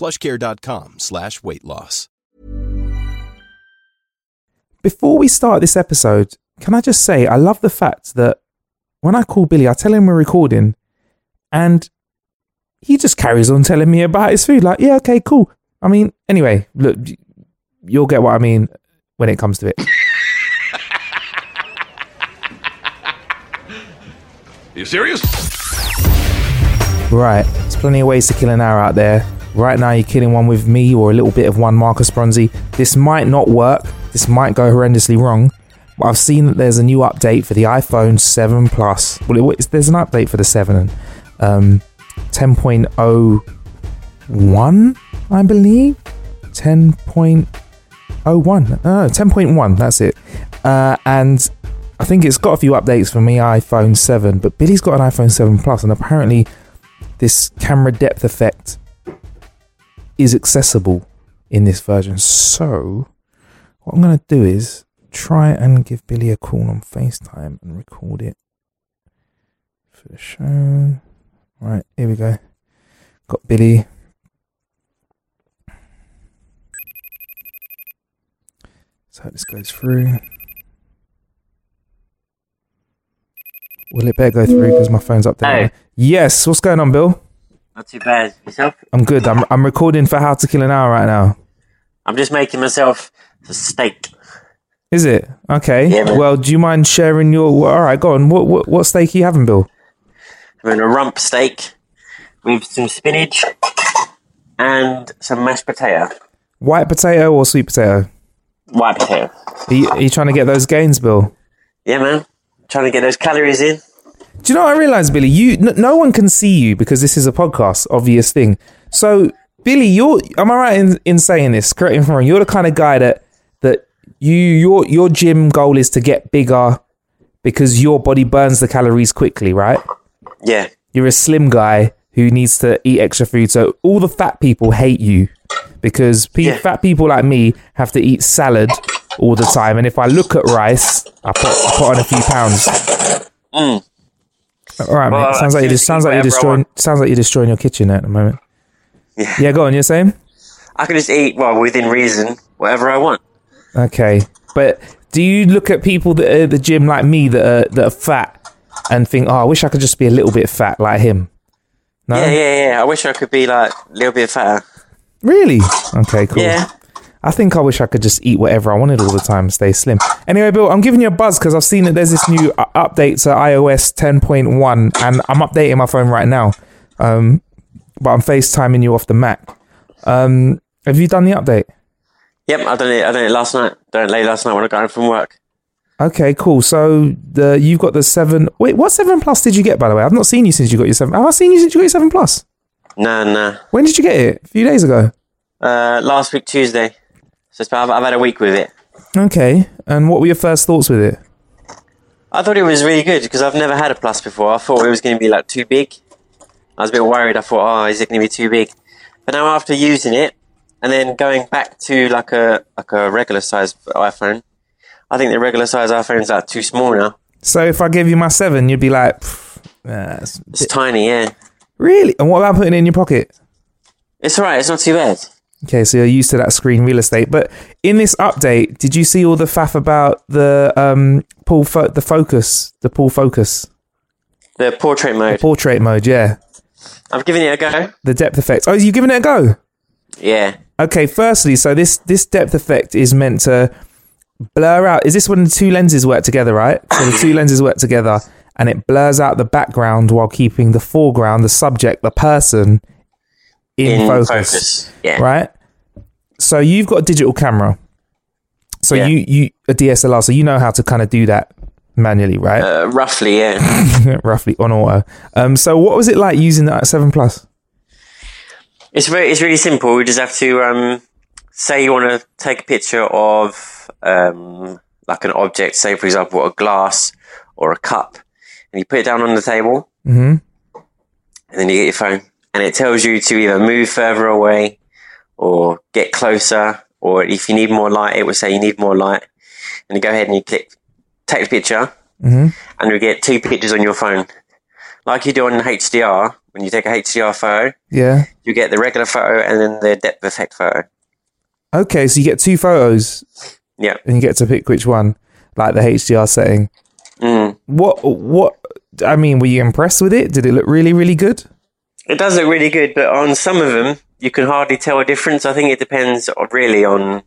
plushcare.com slash weight loss. Before we start this episode, can I just say I love the fact that when I call Billy, I tell him we're recording, and he just carries on telling me about his food. Like, yeah, okay, cool. I mean, anyway, look, you'll get what I mean when it comes to it. Are You serious? Right, there's plenty of ways to kill an hour out there. Right now, you're killing one with me or a little bit of one Marcus Bronzy. This might not work. This might go horrendously wrong. But I've seen that there's a new update for the iPhone 7 Plus. Well, it, there's an update for the 7 and um, 10.01, I believe. 10.01. No, 10.1. That's it. Uh, and I think it's got a few updates for me iPhone 7, but Billy's got an iPhone 7 Plus, and apparently this camera depth effect is accessible in this version. So, what I'm going to do is try and give Billy a call on FaceTime and record it for the show. Right, here we go. Got Billy. So this goes through. Will it better go through because my phone's up there? Hey. Yes, what's going on, Bill? Not too bad. Yourself? I'm good. I'm I'm recording for How to Kill an Hour right now. I'm just making myself a steak. Is it okay? Yeah, well, do you mind sharing your? all right, go on. What what, what steak are you having, Bill? I'm in a rump steak with some spinach and some mashed potato. White potato or sweet potato? White potato. Are you, are you trying to get those gains, Bill? Yeah, man. Trying to get those calories in. Do you know what I realized, Billy? You n- no one can see you because this is a podcast, obvious thing. So, Billy, you're am I right in, in saying this? Correct me if I'm wrong. You're the kind of guy that that you your your gym goal is to get bigger because your body burns the calories quickly, right? Yeah. You're a slim guy who needs to eat extra food. So all the fat people hate you because pe- Yeah. fat people like me have to eat salad all the time. And if I look at rice, I put, I put on a few pounds. Mm. All right, Well, mate. Sounds like you just sounds like you're destroying. Sounds like you're destroying your kitchen at the moment. Yeah. Yeah, go on. You're saying I can just eat, well, within reason, whatever I want. okay, but do you look at people that are at the gym like me that are that are fat and think, oh, I wish I could just be a little bit fat like him? No, Yeah, yeah, yeah. I wish I could be like a little bit fatter. really? Okay, cool. Yeah. I think I wish I could just eat whatever I wanted all the time and stay slim. Anyway, Bill, I'm giving you a buzz because I've seen that there's this new uh, update to iOS 10.1 and I'm updating my phone right now. Um, but I'm FaceTiming you off the Mac. Um, have you done the update? Yep, I done it. I done it last night. Done it late last night when I got home from work. Okay, cool. So the you've got the seven. Wait, what seven plus did you get by the way? I've not seen you since you got your seven. Have I seen you since you got your seven plus? Nah, nah. When did you get it? A few days ago. Uh, last week Tuesday. So it's about, I've had a week with it. Okay. And what were your first thoughts with it? I thought it was really good because I've never had a plus before. I thought it was going to be like too big. I was a bit worried. I thought, oh, is it going to be too big? But now after using it and then going back to like a like a regular size iPhone, I think the regular size iPhone is like too small now. So if I gave you my seven, you'd be like, "Pff, nah, it's It's tiny, yeah. really? And what about putting it in your pocket? It's alright. It's not too bad. Okay, so you're used to that screen real estate. But in this update, did you see all the faff about the um pull fo- the focus, the pull focus, The portrait mode. The portrait mode? Yeah, I've given it a go. the depth effect. Oh, you giving it a go? Yeah. Okay, firstly, so this this depth effect is meant to blur out. Is this when the two lenses work together, right? So the two lenses work together, and it blurs out the background while keeping the foreground, the subject, the person in, In focus, focus, yeah. right? So you've got a digital camera, so Yeah. you you a DSLR, so you know how to kind of do that manually, right? Uh, roughly, yeah. Roughly on auto. Um, so what was it like using that at seven plus? It's very, it's really simple. We just have to um, say you want to take a picture of um, like an object, say for example a glass or a cup, and you put it down on the table, hmm and then you get your phone, and it tells you to either move further away or get closer, or if you need more light, it will say you need more light, and you go ahead and you click take the picture, hmm and you get two pictures on your phone, like you do on HDR. When you take a HDR photo, Yeah. you get the regular photo and then the depth effect photo. Okay, so you get two photos Yeah. and you get to pick which one, like the HDR setting. Mm. What? What? I mean, were you impressed with it? Did it look really, really good? It does look really good, but on some of them, you can hardly tell a difference. I think it depends really on,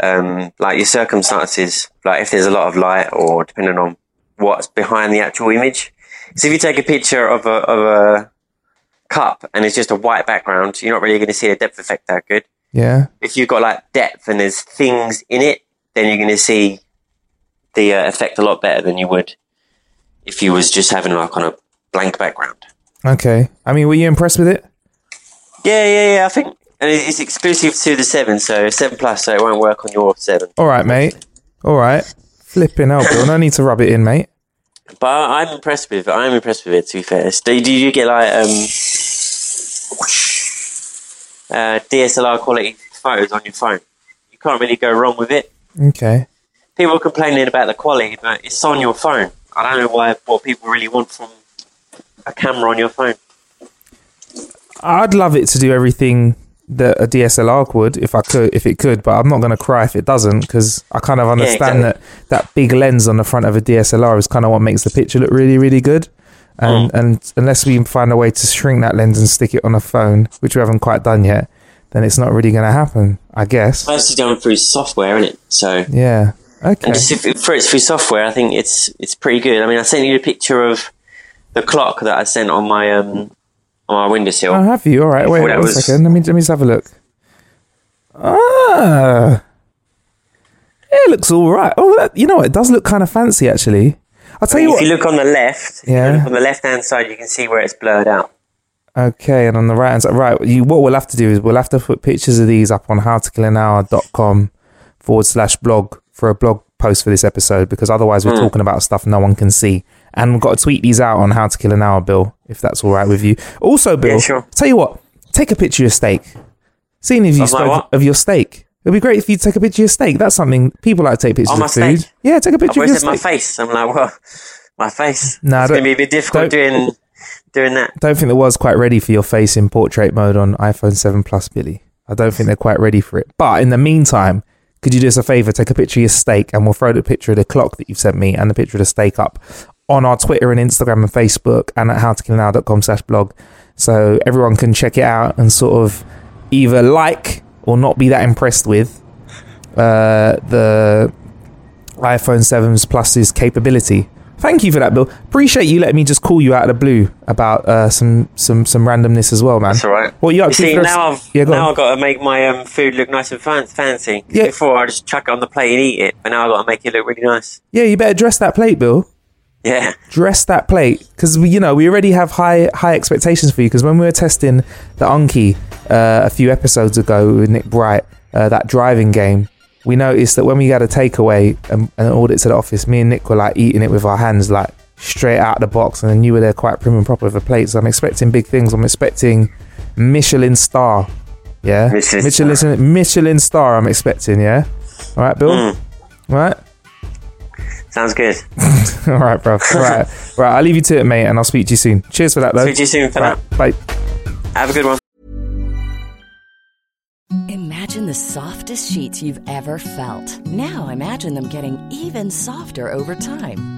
um, like your circumstances, like if there's a lot of light or depending on what's behind the actual image. So if you take a picture of a, of a cup and it's just a white background, you're not really going to see the depth effect that good. Yeah. If you've got like depth and there's things in it, then you're going to see the uh, effect a lot better than you would if you was just having like on a blank background. Okay. I mean, were you impressed with it? Yeah, yeah, yeah. I think, and it's exclusive to the seven, so seven plus, so it won't work on your seven. All right, mate. All right. Flipping out, Bill. No need to rub it in, mate. But I'm impressed with it. I'm impressed with it. To be fair, do, do you get like um, uh, DSLR quality photos on your phone? You can't really go wrong with it. Okay. People are complaining about the quality, but it's on your phone. I don't know why what people really want from a camera on your phone. I'd love it to do everything that a DSLR would if I could, if it could, but I'm not going to cry if it doesn't because I kind of understand exactly. that that big lens on the front of a DSLR is kind of what makes the picture look really, really good. And mm. and unless we find a way to shrink that lens and stick it on a phone, which we haven't quite done yet, then it's not really going to happen. I guess. Mostly done through software, isn't it? So Yeah. Okay. And just if, for it's through software, I think it's it's pretty good. I mean, I sent you a picture of the clock that I sent on my um on my windowsill. Oh, have you? All right. Wait one was- second. Let me let me just have a look. Ah, it looks all right. Oh, that, you know what? It does look kind of fancy, actually. I'll tell you if you look on the left, Yeah. on the left hand side, you can see where it's blurred out. Okay, and on the right hand side, right. You, what we'll have to do is we'll have to put pictures of these up on howtokillanhour.com forward slash blog for a blog post for this episode because otherwise we're talking about stuff no one can see. And we've got to tweet these out on How to Kill an Hour, Bill, if that's all right with you. Also, Bill, Yeah, sure. tell you what, take a picture of your steak. Seeing if you spoke of your steak. It'd be great if you take a picture of your steak. That's something people like to take pictures Oh, my of food. steak? Yeah, take a I've picture of your said my face. I'm like, well, my face. Nah, it's going to be a bit difficult doing doing that. don't think the world's quite ready for your face in portrait mode on iPhone 7 Plus, Billy. I don't think they're quite ready for it. But in the meantime, could you do us a favor? Take a picture of your steak and we'll throw the picture of the clock that you've sent me and the picture of the steak up on our Twitter and Instagram and Facebook and at howtokillanhour.com slash blog. So everyone can check it out and sort of either like or not be that impressed with uh, the iPhone 7's Plus's capability. Thank you for that, Bill. Appreciate you letting me just call you out of the blue about uh, some some some randomness as well, man. That's all right. What you You see, now I've yeah, go now on. I've got to make my um, food look nice and fan- fancy. Yeah. Before I just chuck it on the plate and eat it, but now I've got to make it look really nice. yeah, you better dress that plate, Bill. Yeah. Dress that plate because we, you know, we already have high high expectations for you. Because when we were testing the Anki uh, a few episodes ago with Nick Bright, uh, that driving game, we noticed that when we had a takeaway and, and ordered it to the office, me and Nick were like eating it with our hands, like straight out of the box, and then you were there quite prim and proper with a plate. So I'm expecting big things. I'm expecting Michelin star. Yeah, Michelin Michelin, Michelin star. I'm expecting. Yeah. All right, Bill. Mm. All right. Sounds good. All right, bro. All right. right. I'll leave you to it, mate, and I'll speak to you soon. Cheers for that, though. Speak to you soon for Right, Bye. Have a good one. Imagine the softest sheets you've ever felt. Now imagine them getting even softer over time.